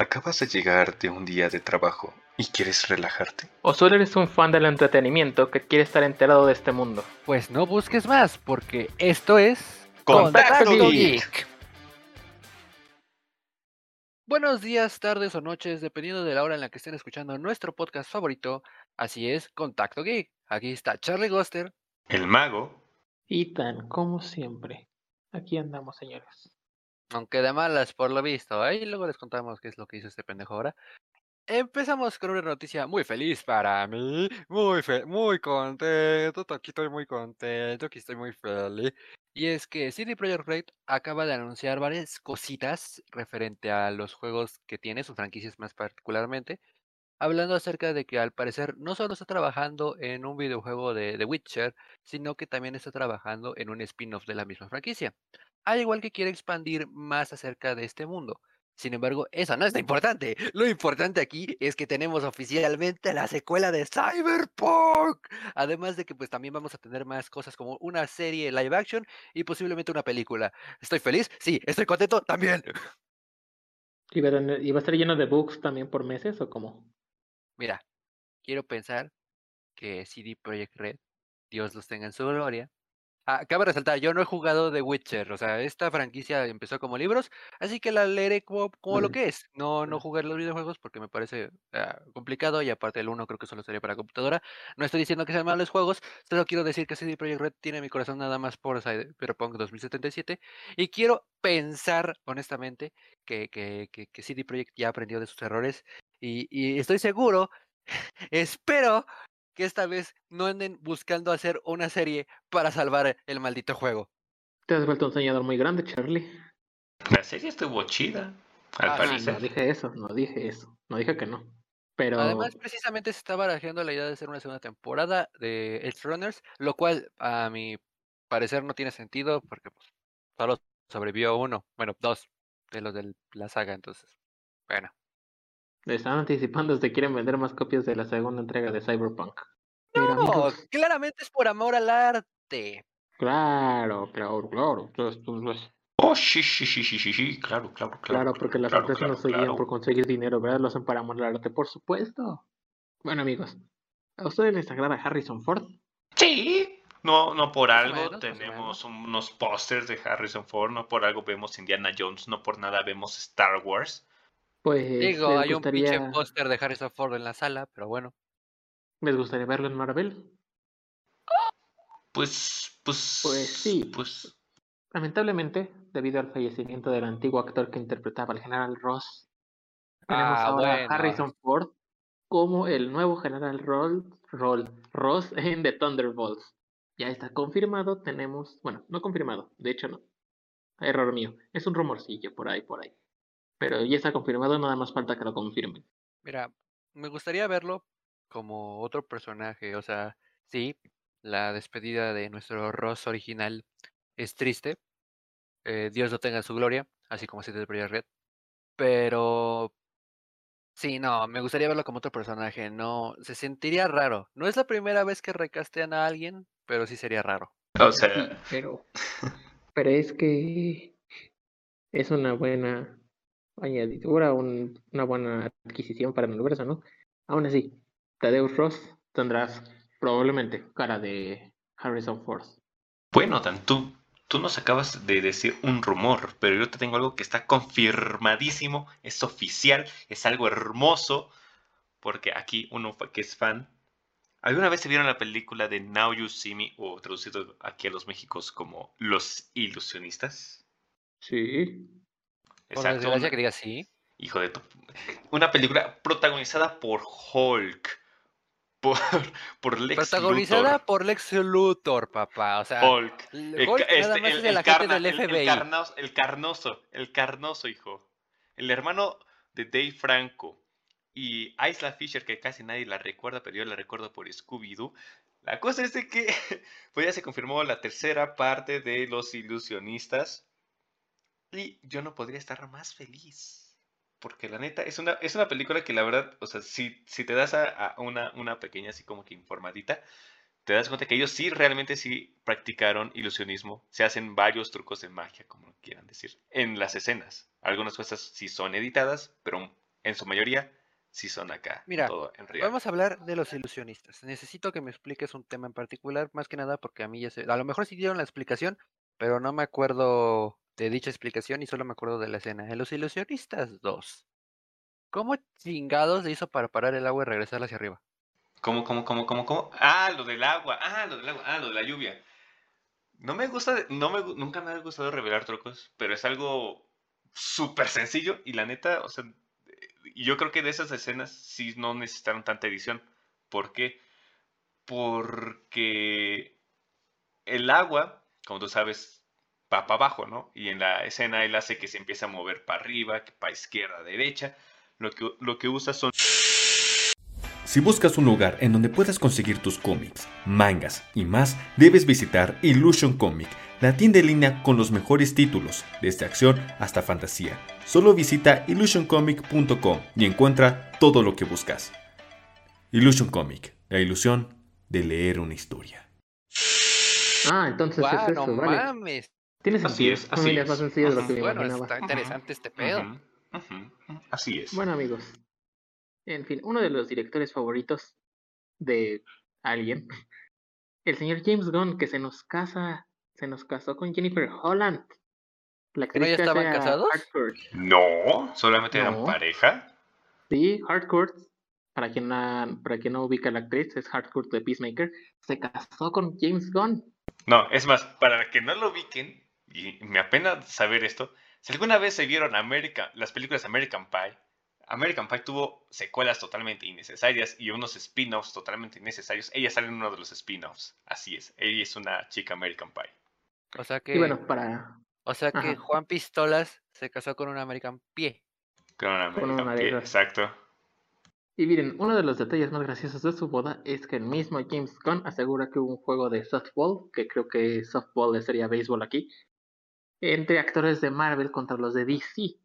Acabas de llegar de un día de trabajo y quieres relajarte. O solo eres un fan del entretenimiento que quiere estar enterado de este mundo. Pues no busques más, porque esto es. Contacto Contacto Geek. Buenos días, tardes o noches, dependiendo de la hora en la que estén escuchando nuestro podcast favorito. Así es, Contacto Geek. Aquí está Charlie Goster. El mago. Y tan como siempre. Aquí andamos, señores. Aunque de malas por lo visto. Ahí luego les contamos qué es lo que hizo este pendejo ahora. Empezamos con una noticia muy feliz para mí. Muy fe muy contento. Aquí estoy muy contento. Aquí estoy muy feliz. Y es que CD Projekt Red acaba de anunciar varias cositas referente a los juegos que tiene, sus franquicias más particularmente. Hablando acerca de que al parecer no solo está trabajando en un videojuego de The Witcher, sino que también está trabajando en un spin-off de la misma franquicia. Al igual que quiere expandir más acerca de este mundo. Sin embargo, eso no es lo importante. Lo importante aquí es que tenemos oficialmente la secuela de Cyberpunk. Además de que pues también vamos a tener más cosas como una serie live action y posiblemente una película. ¿Estoy feliz? Sí. ¿Estoy contento? También. ¿Y va a estar lleno de bugs también por meses o cómo? Mira, quiero pensar que CD Projekt Red, Dios los tenga en su gloria. Ah, cabe resaltar, yo no he jugado The Witcher, o sea, esta franquicia empezó como libros, así que la leeré como, como lo que es. No, no jugar los videojuegos porque me parece ah, complicado y aparte el uno creo que solo sería para computadora. No estoy diciendo que sean malos juegos, solo quiero decir que CD Projekt Red tiene mi corazón nada más por Cyberpunk 2077 y quiero pensar honestamente que, que, que, que CD Projekt ya aprendió de sus errores y, y estoy seguro, espero que esta vez no anden buscando hacer una serie para salvar el maldito juego. Te has vuelto un soñador muy grande, Charlie. La serie estuvo chida. Al Ah, parecer. no dije eso, no dije eso. No dije que no. Pero Además, precisamente se está barajeando la idea de hacer una segunda temporada de Edge Runners, lo cual a mi parecer no tiene sentido porque pues, solo sobrevivió uno, bueno, dos de los de la saga, entonces, bueno. Están anticipando si quieren vender más copias de la segunda entrega de Cyberpunk. No, amigos, claramente es por amor al arte. claro, claro, claro. Entonces, pues, Oh, sí, sí, sí, sí, sí, sí. Claro, claro, claro. Claro, porque las claro, empresas claro, no se guían claro. por conseguir dinero, ¿verdad? Lo hacen para amor al arte, por supuesto. Bueno, amigos, ¿a ustedes les agrada Harrison Ford? Sí. No, no por algo tenemos unos pósters de Harrison Ford, no por algo vemos Indiana Jones, no por nada vemos Star Wars. Pues Digo, hay un pinche gustaría, póster de Harrison Ford en la sala, pero bueno. les gustaría verlo en Marvel. Pues, pues, Pues sí. pues, Lamentablemente, debido al fallecimiento del antiguo actor que interpretaba al General Ross, tenemos Ah, ahora bueno. a Harrison Ford como el nuevo General Roll, Roll, Ross en The Thunderbolts. Ya está confirmado, tenemos, bueno, no confirmado, de hecho no. Error mío, es un rumorcillo por ahí, por ahí. Pero ya está confirmado, nada más falta que lo confirmen. Mira, me gustaría verlo como otro personaje, o sea, sí, la despedida de nuestro Ross original es triste, eh, Dios lo tenga en su gloria, así como si de Projekt Red, pero sí, no, me gustaría verlo como otro personaje, no, se sentiría raro. No es la primera vez que recastean a alguien, pero sí sería raro. o Sí, sea, pero, pero es que es una buena añadidura, un- una buena adquisición para el universo, ¿no? Aún así, Tadeusz Ross tendrás probablemente cara de Harrison Ford. bueno, Dan, tú, tú nos acabas de decir un rumor, pero yo te tengo algo que está confirmadísimo, es oficial, es algo hermoso, porque aquí uno que es fan. ¿Alguna vez se vieron la película de Now You See Me, o traducido aquí a los Méxicos como Los Ilusionistas? Sí. Por Exacto, desgracia que diga sí. Hijo de tu... Una película protagonizada por Hulk. Por, por Lex Protagonizada Luthor. por Lex Luthor, papá, o sea, Hulk. el Hulk nada este, más el- es el agente carna- del el- el FBI. carnos- el carnoso, el carnoso, hijo. El hermano de Dave Franco. Y Isla Fisher, que casi nadie la recuerda, pero yo la recuerdo por Scooby-Doo. La cosa es de que pues ya se confirmó la tercera parte de Los Ilusionistas. Y yo no podría estar más feliz. Porque la neta, es una, es una película que la verdad, o sea, si, si te das a, a una, una pequeña así como que informadita, te das cuenta que ellos sí realmente sí practicaron ilusionismo. Se hacen varios trucos de magia, como quieran decir, en las escenas. Algunas cosas sí son editadas, pero en su mayoría, sí son acá. Mira, todo en real. Vamos a hablar de los ilusionistas. Necesito que me expliques un tema en particular, más que nada porque a mí ya sé, a lo mejor sí dieron la explicación, pero no me acuerdo de dicha explicación y solo me acuerdo de la escena. En los ilusionistas 2, ¿cómo chingados se hizo para parar el agua y regresar hacia arriba? ¿Cómo, cómo, cómo, cómo, cómo? Ah, lo del agua. Ah, lo del agua. Ah, lo de la lluvia. No me gusta, no me, nunca me ha gustado revelar trucos, pero es algo súper sencillo y la neta, o sea, yo creo que de esas escenas sí no necesitaron tanta edición. ¿Por qué? Porque el agua, como tú sabes, va para abajo, ¿no? Y en la escena él hace que se empiece a mover para arriba, que para izquierda, derecha. Lo que, lo que usa son Si buscas un lugar en donde puedas conseguir tus cómics, mangas y más, debes visitar Illusion Comic, la tienda en línea con los mejores títulos, desde acción hasta fantasía. Solo visita illusioncomic.com y encuentra todo lo que buscas. Illusion Comic, la ilusión de leer una historia. Ah, entonces ¡Guau, es eso, no vale. mames! Tiene Así sentido. es, Son así es. más sencillas de lo que me Bueno, imaginaba. está interesante este pedo. Así es. Bueno, amigos. En fin, uno de los directores favoritos de alguien, el señor James Gunn, que se nos casa, se nos casó con Jennifer Holland. La ¿Que no ya estaban a casados? Hardcore. No, solamente eran pareja. Sí, Hardcore, para quien, para quien no ubica a la actriz, es Hardcore de Peacemaker, se casó con James Gunn. No, es más, para que no lo ubiquen, y me apena saber esto, si alguna vez se vieron American, las películas American Pie, American Pie tuvo secuelas totalmente innecesarias y unos spin-offs totalmente innecesarios. Ella sale en uno de los spin-offs. Así es, ella es una chica American Pie. O sea que, Y bueno, para o sea que ajá. Juan Pistolas se casó con un American Pie. Con una Con American una Pie, exacto. Y miren, uno de los detalles más graciosos de su boda es que el mismo James Gunn asegura que hubo un juego de softball, que creo que softball le sería béisbol aquí, entre actores de Marvel contra los de DC,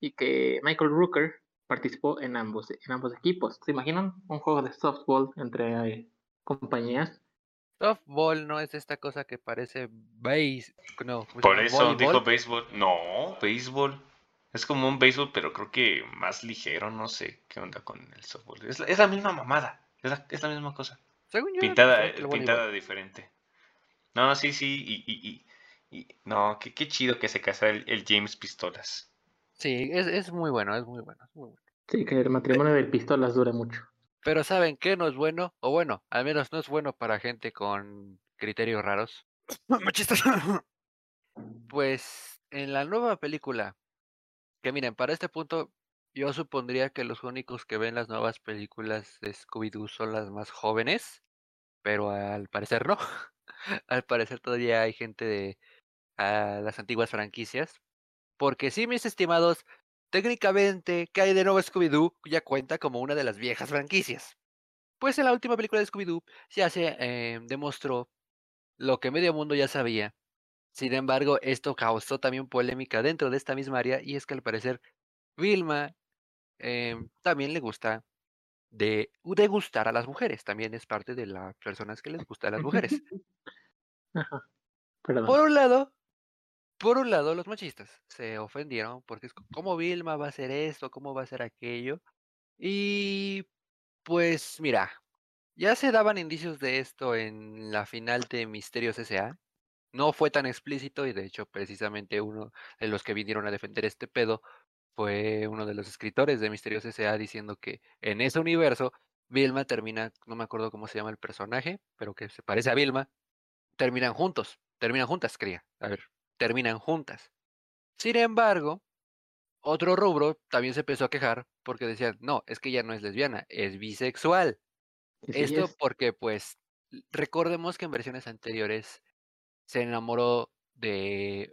y que Michael Rooker participó en ambos, en ambos equipos. ¿Se imaginan un juego de softball entre eh, compañías? Softball no es esta cosa que parece base. No, ¿cómo se Por eso Voleibol. dijo béisbol. No, béisbol. Es como un béisbol, pero creo que más ligero, no sé qué onda con el softball. Es la, es la misma mamada, es la, es la misma cosa. Según yo, Pintada, pintada diferente. No, sí, sí, y, y, y, y- no, qué, qué chido que se casa el, el James Pistolas. Sí, es, es muy bueno, es muy bueno, es muy bueno. Sí, que el matrimonio del pistolas dura mucho. Pero ¿saben qué no es bueno? O bueno, al menos no es bueno para gente con criterios raros. Machistas. Pues en la nueva película, que miren, para este punto yo supondría que los únicos que ven las nuevas películas de Scooby-Doo son las más jóvenes, pero al parecer no. Al parecer todavía hay gente de ah, las antiguas franquicias. Porque sí, mis estimados, técnicamente, ¿qué hay de nuevo Scooby-Doo? Ya cuenta como una de las viejas franquicias. Pues en la última película de Scooby-Doo ya se eh, demostró lo que medio mundo ya sabía. Sin embargo, esto causó también polémica dentro de esta misma área y es que al parecer Vilma em, también le gusta de, de gustar a las mujeres. También es parte de las personas que les gustan las mujeres. Ajá. Por un lado, por un lado, los machistas se ofendieron porque es co- cómo Vilma va a hacer esto, cómo va a hacer aquello. Y pues mira, ya se daban indicios de esto en la final de Misterios S.A. No fue tan explícito y de hecho precisamente uno de los que vinieron a defender este pedo fue uno de los escritores de Misterios S.A. diciendo que en ese universo Vilma termina, no me acuerdo cómo se llama el personaje, pero que se parece a Vilma, terminan juntos, terminan juntas, quería, a ver, terminan juntas. Sin embargo, otro rubro también se empezó a quejar porque decían, no, es que ella no es lesbiana, es bisexual. Sí Esto es. porque, pues, recordemos que en versiones anteriores se enamoró de...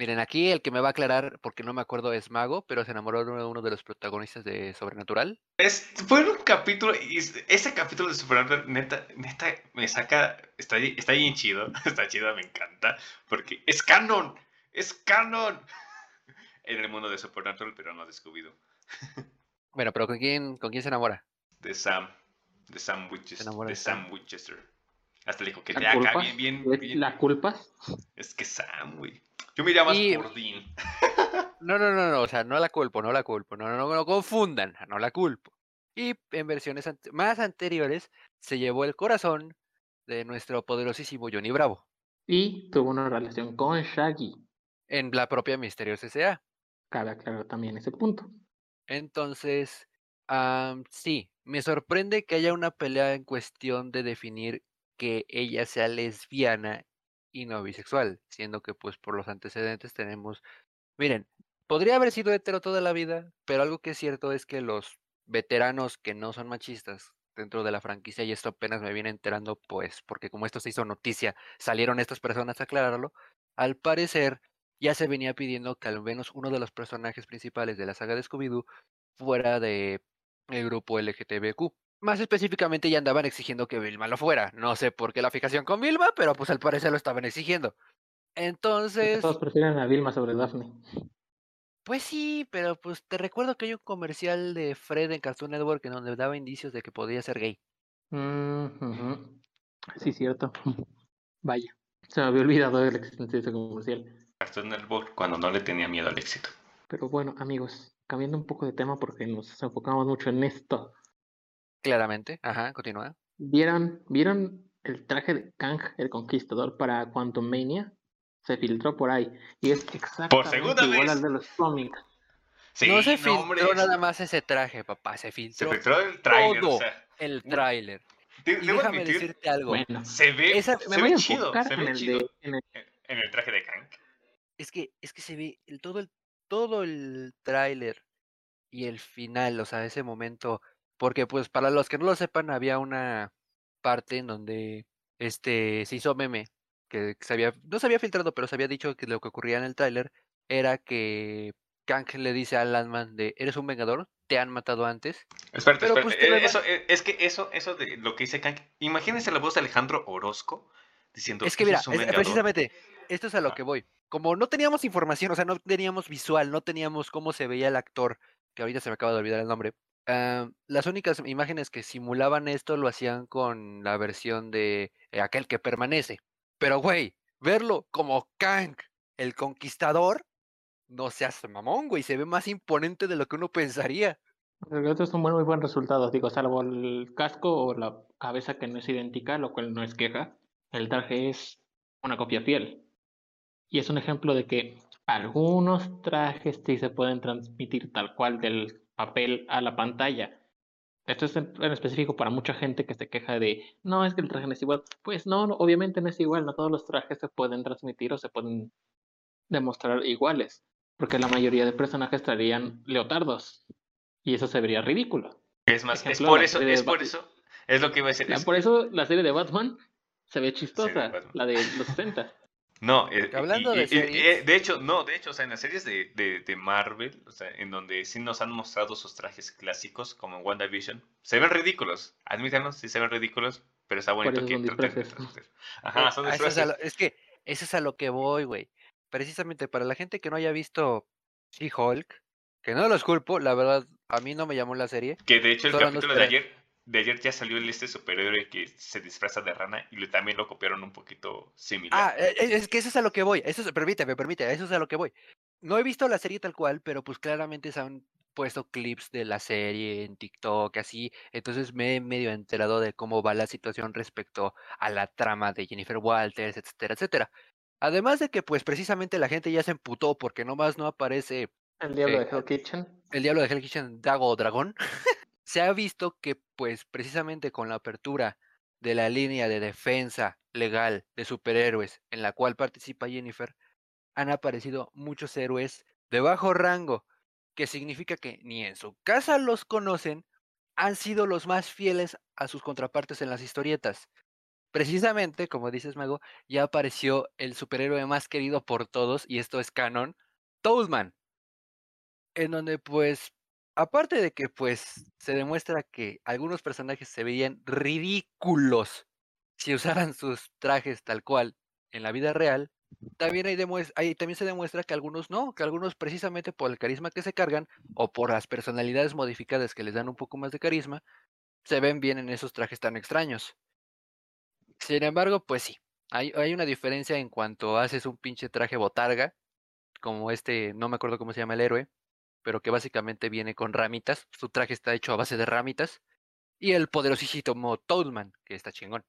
Miren, aquí el que me va a aclarar, porque no me acuerdo, es Mago, pero se enamoró de uno de los protagonistas de Sobrenatural. Es, fue un capítulo, y es- ese capítulo de Supernatural, neta, neta, me saca, está, está bien chido, está chido, me encanta, porque es canon, es canon. En el mundo de Supernatural, pero no de Scooby-Doo. Bueno, pero ¿con quién, ¿con quién se enamora? De Sam, de Sam Winchester, de de Sam. Sam Winchester. Hasta le dijo que ¿La te haga culpa? bien, bien, ¿Le- bien. ¿La culpas? Es que Sam, güey. Yo me iría más Y- por Dean. No, no, no, no, o sea, no la culpo, no la culpo, no, no, no, no confundan, no la culpo. Y en versiones ante- más anteriores se llevó el corazón de nuestro poderosísimo Johnny Bravo Y tuvo una relación con Shaggy. en la propia Misterios S.A. Cabe aclarar también ese punto. Entonces, am, sí, me sorprende que haya una pelea en cuestión de definir que ella sea lesbiana y no bisexual, siendo que pues por los antecedentes tenemos, miren, podría haber sido hetero toda la vida, pero algo que es cierto es que los veteranos que no son machistas dentro de la franquicia, y esto apenas me viene enterando, pues, porque como esto se hizo noticia, salieron estas personas a aclararlo, al parecer ya se venía pidiendo que al menos uno de los personajes principales de la saga de Scooby-Doo fuera de el grupo LGTBQ. Más específicamente ya andaban exigiendo que Vilma lo fuera. No sé por qué la fijación con Vilma, pero pues al parecer lo estaban exigiendo. Entonces, Todos prefieren a Vilma sobre Daphne. pues sí, pero pues te recuerdo que hay un comercial de Fred en Cartoon Network en donde daba indicios de que podía ser gay. Mm, ujú. Sí, cierto. Vaya. Se me había olvidado de la existencia de ese comercial. Cartoon Network cuando no le tenía miedo al éxito. Pero bueno, amigos, cambiando un poco de tema porque nos enfocamos mucho en esto. Claramente. Ajá, continúa. ¿Vieron, ¿vieron el traje de Kang, el Conquistador, para Quantum Mania? Se filtró por ahí. Y es exactamente segunda igual vez. al de los cómics. Sí, no se no, filtró hombre, nada más ese traje, papá. Se Se filtró filtró el trailer, todo. o sea, el tráiler. de- Y debo déjame admitir, decirte algo. Bueno, se ve, Esa- me se voy ve a chido, se en ve el, chido de, en el en el traje de Kang. Es que, es que se ve el, todo el, todo el tráiler y el final, o sea, ese momento, porque pues para los que no lo sepan, había una parte en donde este se hizo meme, que se había, no se había filtrado, pero se había dicho que lo que ocurría en el tráiler era que Kang le dice a Landman de eres un vengador, te han matado antes. Espérate, Pero, espérate. pues, eh, eso, eh, es que eso, eso de lo que dice Kang. Imagínense la voz de Alejandro Orozco diciendo Es que mira, "¿Eres un es- vengador?". precisamente, esto es a lo que voy. Como no teníamos información, o sea, no teníamos visual, no teníamos cómo se veía el actor, que ahorita se me acaba de olvidar el nombre. Ah, las únicas imágenes que simulaban esto lo hacían con la versión de eh, aquel que permanece. Pero, güey, verlo como Kang, el conquistador, no seas mamón, güey, se ve más imponente de lo que uno pensaría. el otro es un muy buen resultado. Digo, salvo el casco o la cabeza que no es idéntica, lo cual no es queja. El traje es una copia fiel. Y es un ejemplo de que algunos trajes sí se pueden transmitir tal cual del papel a la pantalla. Esto es en, en específico para mucha gente que se queja de, no, es que el traje no es igual. Pues no, no, obviamente no es igual, no todos los trajes se pueden transmitir o se pueden demostrar iguales, porque la mayoría de personajes traerían leotardos y eso se vería ridículo. Es más, es por eso, es por eso, es lo que iba a decir. Es- por eso la serie de Batman se ve chistosa, la de los 60. No, eh, Hablando y- de y- series. eh, de hecho, no, de hecho, o sea, en las series de, de, de Marvel, o sea, en donde sí nos han mostrado sus trajes clásicos, como en WandaVision, se ven ridículos, admítanlo, sí se ven ridículos, pero está bonito que traten de disfraces. transmitir. Ajá, son Ah, es, disfraces. lo- es que eso es a lo que voy, güey. Precisamente para la gente que no haya visto She-Hulk, que no los culpo, la verdad, a mí no me llamó la serie. Que de hecho el Solo capítulo de ayer, de ayer ya salió el este superhéroe que se disfraza de rana y le- también lo copiaron un poquito similar. Ah, eh, eh, es que eso es a lo que voy. Eso es, permíteme, permíteme, eso es a lo que voy. No he visto la serie tal cual, pero pues claramente se han puesto clips de la serie en TikTok, así. Entonces me he medio enterado de cómo va la situación respecto a la trama de Jennifer Walters, etcétera, etcétera. Además de que pues precisamente la gente ya se emputó porque nomás no aparece El diablo Eh, de Hell Kitchen. el diablo de Hell Kitchen, Dago Dragón, se ha visto que, pues, precisamente con la apertura de la línea de defensa legal de superhéroes en la cual participa Jennifer, han aparecido muchos héroes de bajo rango, que significa que ni en su casa los conocen, han sido los más fieles a sus contrapartes en las historietas. Precisamente, como dices, Mago, ya apareció el superhéroe más querido por todos, y esto es canon, Toadman en donde pues, aparte de que pues se demuestra que algunos personajes se veían ridículos si usaran sus trajes tal cual en la vida real, también, hay también se demuestra que algunos no, que algunos precisamente por el carisma que se cargan o por las personalidades modificadas que les dan un poco más de carisma, se ven bien en esos trajes tan extraños. Sin embargo, pues sí, hay, hay una diferencia en cuanto haces un pinche traje botarga como este, no me acuerdo cómo se llama el héroe, pero que básicamente viene con ramitas. Su traje está hecho a base de ramitas. Y el poderosísimo Toadman, que está chingón.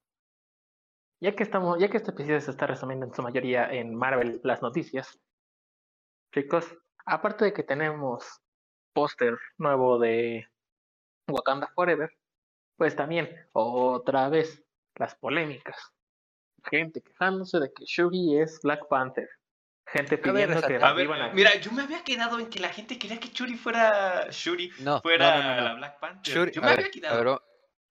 Ya que estamos, ya que este episodio se está resumiendo en su mayoría en Marvel las noticias, chicos, aparte de que tenemos póster nuevo de Wakanda Forever, pues también otra vez las polémicas. Gente quejándose de que Shuri es Black Panther. Gente ver, pidiendo que A ver, revivan a- mira, yo me había quedado en que la gente quería que Shuri fuera Shuri, No, no, fuera no, no, no. Black Panther. Shuri- yo me ver, había a quedado. ver, va-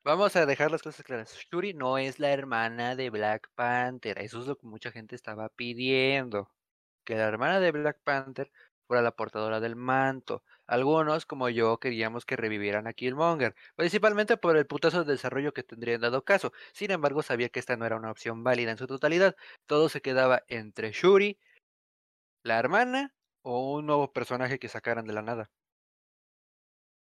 vamos a dejar las cosas claras. Shuri no es la hermana de Black Panther. Eso es lo que mucha gente estaba pidiendo. Que la hermana de Black Panther fuera la portadora del manto. Algunos, como yo, queríamos que revivieran a Killmonger, principalmente por el putazo de desarrollo que tendría en dado caso. Sin embargo, sabía que esta no era una opción válida en su totalidad. Todo se quedaba entre Shuri, la hermana o un nuevo personaje que sacaran de la nada.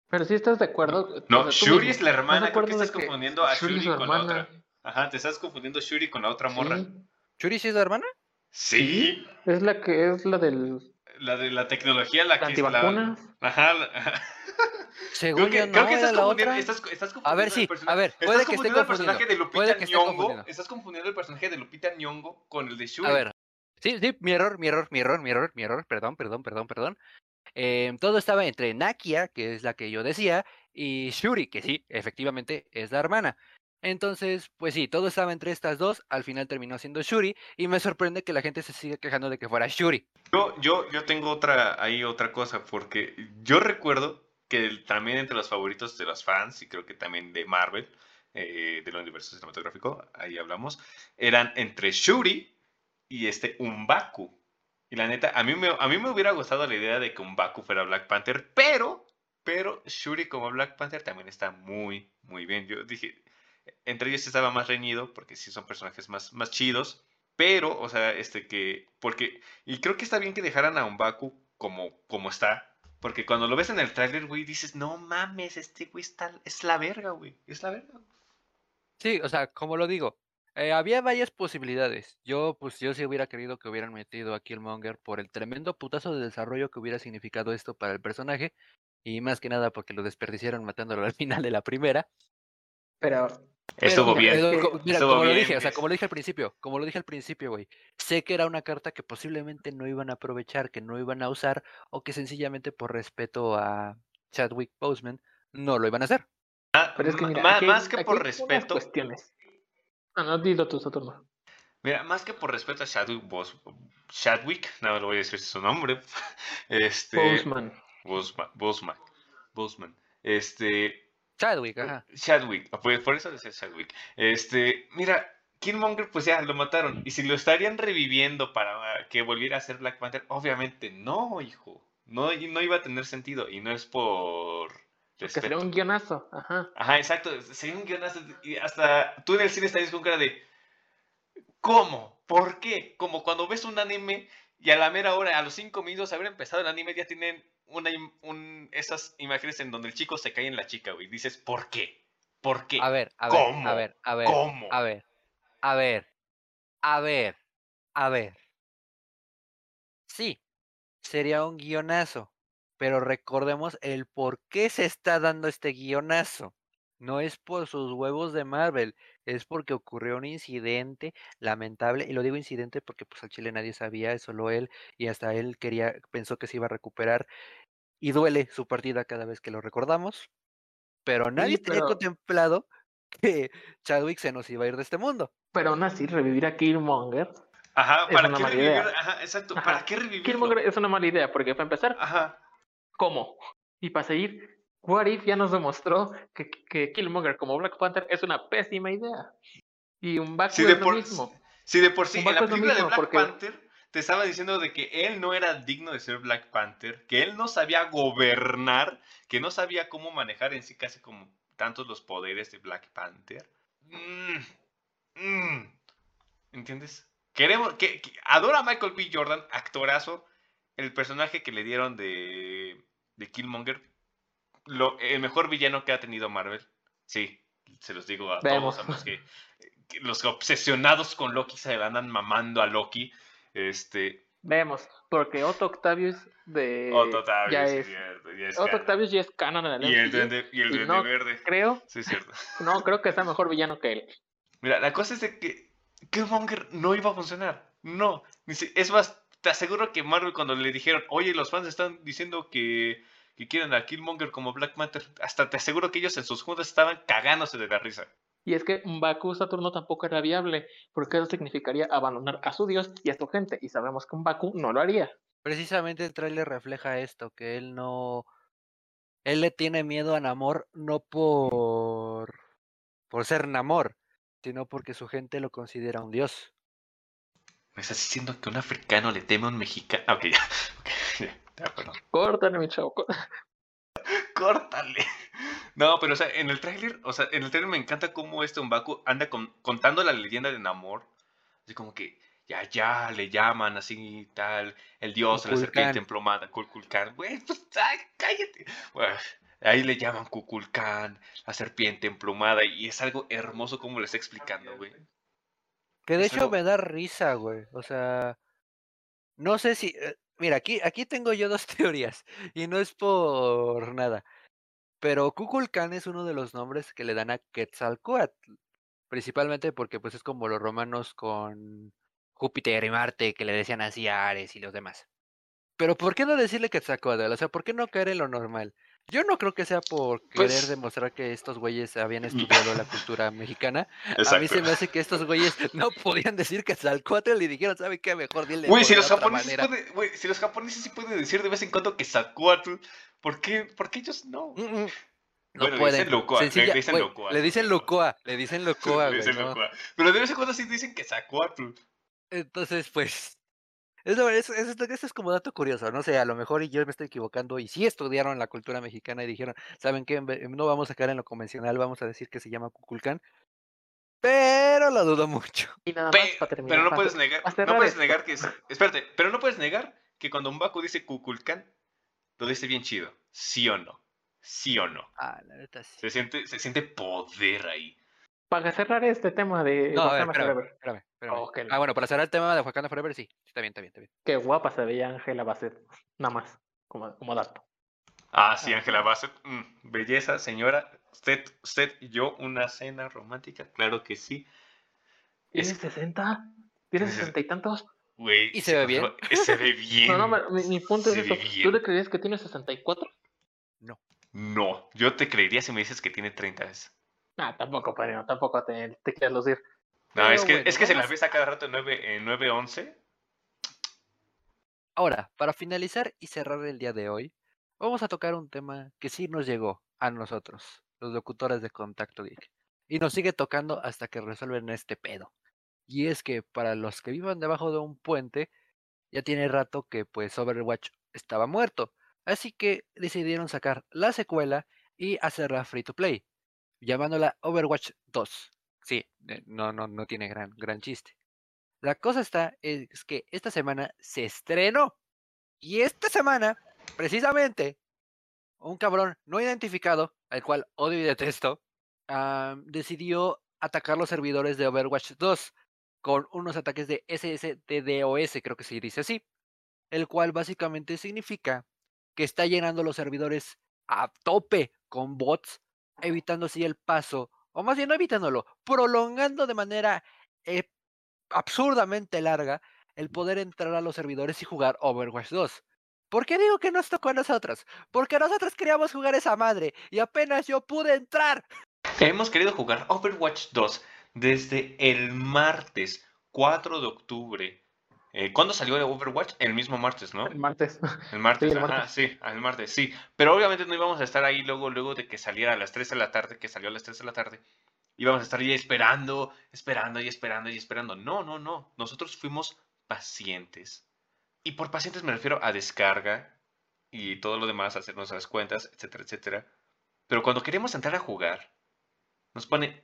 Pero si estás de acuerdo. No, o sea, tú Shuri mismo, es la ¿estás hermana, creo que estás confundiendo a Shuri con la otra. Ajá, te estás confundiendo Shuri con la otra morra. Sí, ¿Shuri sí es la hermana? Sí, es la que es la del la de la tecnología, la que es la... Ajá, la- Según Creo que, yo creo no, que estás la confundiendo, otra. estás, estás confundiendo A ver, sí, a ver, estás puede que esté confundiendo el personaje de Lupita Nyong'o, confundiendo. estás confundiendo el personaje de Lupita Nyong'o con el de Shuri. A ver, sí, sí, mi error, mi error, mi error, mi error, mi error, perdón, perdón, perdón, perdón. Em, todo estaba entre Nakia, que es la que yo decía, y Shuri, que sí, efectivamente es la hermana. Entonces, pues sí, todo estaba entre estas dos, al final terminó siendo Shuri, y me sorprende que la gente se siga quejando de que fuera Shuri. Yo, yo, yo tengo otra, ahí otra cosa, porque yo recuerdo que también entre los favoritos de los fans, y creo que también de Marvel, eh, del universo cinematográfico, ahí hablamos, eran entre Shuri y este Umbaku. Y la neta, a mí, me, a mí me hubiera gustado la idea de que Umbaku fuera Black Panther, pero, pero Shuri como Black Panther también está muy, muy bien. Yo dije, entre ellos estaba más reñido, porque sí son personajes más, más chidos, pero, o sea, este que, porque, y creo que está bien que dejaran a Umbaku como, como está, porque cuando lo ves en el tráiler, güey, dices, no mames, este güey está, es la verga, güey, es la verga. Sí, o sea, como lo digo, eh, había varias posibilidades. Yo, pues, yo sí hubiera querido que hubieran metido a Killmonger por el tremendo putazo de desarrollo que hubiera significado esto para el personaje, y más que nada porque lo desperdiciaron matándolo al final de la primera. Pero Estuvo bien. mira, estuvo como lo bien, dije, o sea, como lo dije al principio, como lo dije al principio, güey, sé que era una carta que posiblemente no iban a aprovechar, que no iban a usar, o que sencillamente por respeto a Chadwick Boseman no lo iban a hacer. Ah, pero es que mira, aquí más que por respeto, cuestiones. Ah, no, dilo tú, Saturno. mira, más que por respeto a Chadwick Bos Chadwick, no lo voy a decir su nombre, este, Boseman. Bosman, Bosman, Bosman, este, Chadwick, ajá. Chadwick, pues por eso decía Chadwick. Este, mira, Killmonger pues ya lo mataron. Y si lo estarían reviviendo para que volviera a ser Black Panther, obviamente no, hijo. No, y no iba a tener sentido. Y no es por Que sería un guionazo. Ajá. Ajá, exacto. Sería un guionazo. Y hasta tú en el cine estarías con cara de. ¿Cómo? ¿Por qué? Como cuando ves un anime y a la mera hora, a los cinco minutos de haber empezado el anime, ya tienen una, un, esas imágenes en donde el chico se cae en la chica, güey. Dices, ¿por qué? ¿Por qué? A ver, a ver, ¿Cómo? a ver, a ver, ¿Cómo? a ver, a ver, a ver, a ver. Sí, sería un guionazo, pero recordemos el por qué se está dando este guionazo. No es por sus huevos de Marvel, es porque ocurrió un incidente lamentable, y lo digo incidente porque pues al chile nadie sabía, es solo él, y hasta él quería, pensó que se iba a recuperar, y duele su partida cada vez que lo recordamos, pero nadie tenía pero- contemplado que Chadwick se nos iba a ir de este mundo. Pero aún así, revivir a Killmonger. Ajá, es ¿para una qué mala revivir? idea. Ajá, exacto. Ajá. ¿Para qué revivirlo? Killmonger es una mala idea, porque para empezar, Ajá. ¿Cómo? Y para seguir, What If ya nos demostró que, que Killmonger como Black Panther es una pésima idea. Y un Baku Si de es lo por, mismo. si de por sí, en la lo película de Black porque- Panther te estaba diciendo de que él no era digno de ser Black Panther, que él no sabía gobernar, que no sabía cómo manejar en sí casi como tantos los poderes de Black Panther. Mm, mm, ¿Entiendes? Queremos, que, que- adora a Michael B. Jordan, actorazo, el personaje que le dieron de, de Killmonger, lo, el mejor villano que ha tenido Marvel. Sí, se los digo a Vemos. todos, a los que, que los obsesionados con Loki se le andan mamando a Loki. Este, Vemos, porque Otto Octavius de Otto Octavius, ya es cierto, ya es Otto canon. Octavius ya es canon en el Y el duende, y el y no verde. Creo, Sí, es cierto. no, creo que está mejor villano que él. Mira, la cosa es de que Killmonger no iba a funcionar. No. Es más, te aseguro que Marvel cuando le dijeron, oye, los fans están diciendo que, que quieren a Killmonger como Black Panther, hasta te aseguro que ellos en sus juntas estaban cagándose de la risa. Y es que Mbaku Saturno tampoco era viable, porque eso significaría abandonar a su dios y a su gente, y sabemos que Mbaku no lo haría. Precisamente el trailer refleja esto, que él no... Él le tiene miedo a Namor no por... por ser Namor, sino porque su gente lo considera un dios. ¿Me estás diciendo que un africano le teme a un mexicano? Ah, Ok, ya. ok, ya, perdón. Córtale, mi chavo. có- Córtale. No, pero o sea, en el tráiler, o sea, en el tráiler me encanta cómo este Umbaku anda con- contando la leyenda de Namor. Así como que ya, ya, le llaman así y tal, el dios, la serpiente Kukulkan. emplomada, Kukulkan. Güey, pues, ay, cállate. Bueno, ahí le llaman Kukulkan, la serpiente emplumada, y es algo hermoso como le está explicando, güey. Que de hecho me da risa, güey. O sea, no sé si... eh, Mira, aquí, aquí tengo yo dos teorías, y no es por nada. Pero Kukulkan es uno de los nombres que le dan a Quetzalcóatl. Principalmente porque pues es como los romanos con Júpiter y Marte que le decían así a Ares y los demás. Pero ¿por qué no decirle Quetzalcóatl? O sea, ¿por qué no caer en lo normal? Yo no creo que sea por querer Pues- demostrar que estos güeyes habían estudiado la cultura mexicana. A mí se me hace que estos güeyes no podían decir Quetzalcóatl y dijeron, ¿sabe qué? Mejor dile Güey, si de los japoneses manera". puede- güey, si los japoneses sí pueden decir de vez en cuando que Sakuatl, ¿por qué, por qué ellos no? Mm, mm. No Bueno, le pueden. dicen Locoa, le dicen Locoa, Le dicen Locoa, le dicen Locoa, Le dicen ¿no? Locoa. Pero de vez en cuando sí dicen que Sakuatl. Entonces, pues. Eso, eso, eso, eso es como dato curioso, no sé, a lo mejor y yo me estoy equivocando y sí estudiaron la cultura mexicana y dijeron, ¿saben qué? No vamos a caer en lo convencional, vamos a decir que se llama Cuculcán. Pero lo dudo mucho. Y nada más Pe- para terminar. pero no para puedes negar, no puedes esto. negar que es, espérate, pero no puedes negar que cuando un Baku dice Kukulkan, lo dice bien chido, sí o no, sí o no. Ah, la neta sí. Se siente, se siente poder ahí. Para cerrar este tema de No, Wakanda espérame, Forever. espérame, espérame. Oh, que no. Ah, bueno, para cerrar el tema de Wakanda Forever, sí. Está bien, está bien, está bien. Qué guapa se veía Ángela Bassett. Nada más, como, como dato. Ah, sí, Ah, Ángela sí. Bassett, mm, belleza, señora, usted, usted y yo, una cena romántica, claro que sí. ¿Tienes Es- 60? ¿Tienes Tienes- 60 y tantos? Güey, ¿Y se ve bien? conserva- Se ve bien. No, no, mi, mi punto es se eso. ¿Tú le creías que tiene 64? No, yo te creería si me dices que tiene 30 veces. Ah, tampoco, padrino, tampoco te, te quieras lucir. No, Pero es que, bueno, es que se la vamos- ves a cada rato en 9, en 9-11. Ahora, para finalizar y cerrar el día de hoy, vamos a tocar un tema que sí nos llegó a nosotros, los locutores de Contacto Geek, y nos sigue tocando hasta que resuelven este pedo. Y es que para los que vivan debajo de un puente, ya tiene rato que pues Overwatch estaba muerto, así que decidieron sacar la secuela y hacerla free to play, llamándola Overwatch 2. Sí, eh, no, no, no tiene gran, gran chiste. La cosa está es que esta semana se estrenó. Y esta semana, precisamente, un cabrón no identificado, al cual odio y detesto, ah, decidió atacar los servidores de Overwatch 2 con unos ataques de SSDDoS, creo que se dice así, el cual básicamente significa que está llenando los servidores a tope con bots, evitando así el paso, o más bien no evitándolo, prolongando de manera eh, absurdamente larga el poder entrar a los servidores y jugar Overwatch 2. ¿Por qué digo que nos tocó a nosotros? Porque nosotros queríamos jugar esa madre y apenas yo pude entrar. Hemos querido jugar Overwatch 2 desde el martes 4 de octubre. Eh, ¿Cuándo salió el Overwatch? El mismo martes, ¿no? El martes. El martes, Sí, el ajá, sí, el martes, sí. Pero obviamente no íbamos a estar ahí luego, luego de que saliera a las 3 de la tarde, que salió a las 3 de la tarde. Íbamos a estar ahí esperando, esperando y esperando y esperando. No, no, no. Nosotros fuimos pacientes. Y por pacientes me refiero a descarga y todo lo demás, hacernos las cuentas, etcétera, etcétera. Pero cuando queremos entrar a jugar, nos pone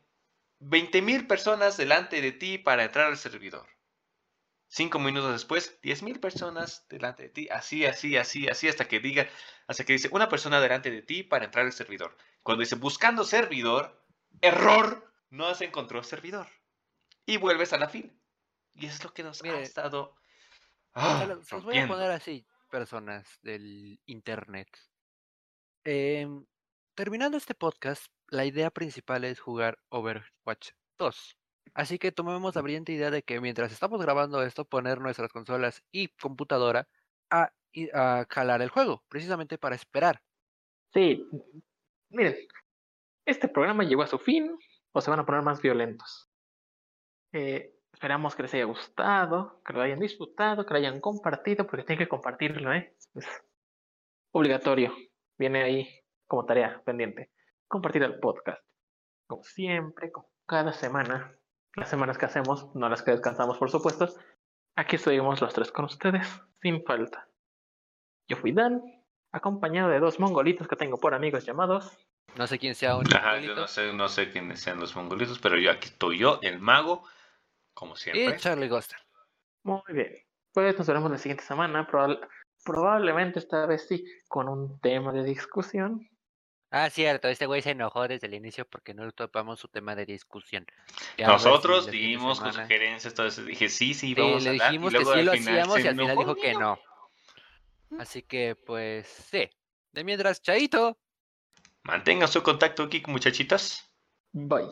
20.000 personas delante de ti para entrar al servidor. Cinco minutos después, 10.000 personas delante de ti, así, así, así, así, hasta que diga, hasta que dice una persona delante de ti para entrar al servidor. Cuando dice buscando servidor, error, no se encontró servidor. Y vuelves a la fila. Y es lo que nos ha estado Ah, los voy a poner así, personas del internet. Em, terminando este podcast, la idea principal es jugar Overwatch 2. Así que tomemos la brillante idea de que mientras estamos grabando esto, poner nuestras consolas y computadora a, a calar el juego, precisamente para esperar. Sí, miren, este programa llegó a su fin o se van a poner más violentos. Eh, esperamos que les haya gustado, que lo hayan disfrutado, que lo hayan compartido, porque tienen que compartirlo, ¿eh? Es obligatorio. Viene ahí como tarea pendiente. Compartir el podcast. Como siempre, como cada semana, las semanas que hacemos, no las que descansamos, por supuesto, aquí estuvimos los tres con ustedes, sin falta. Yo fui Dan, acompañado de dos mongolitos que tengo por amigos llamados. No sé quién sea un Ajá, yo no sé, no sé quiénes sean los mongolitos, pero yo aquí estoy yo, el mago, como Y siempre. Charlie Ghoster. Muy bien. Pues nos veremos la siguiente semana. probable- probablemente esta vez sí, con un tema de discusión. Ah, cierto, este güey se enojó desde el inicio porque no topamos su tema de discusión. Ya a ver si Nosotros dimos con sugerencias, entonces dije sí, sí, Sí, vamos le a dar. dijimos y que sí lo final hacíamos y al final dijo que no. Así que, pues, sí. De mientras, chaito. Mantengan su contacto aquí, muchachitas. Bye.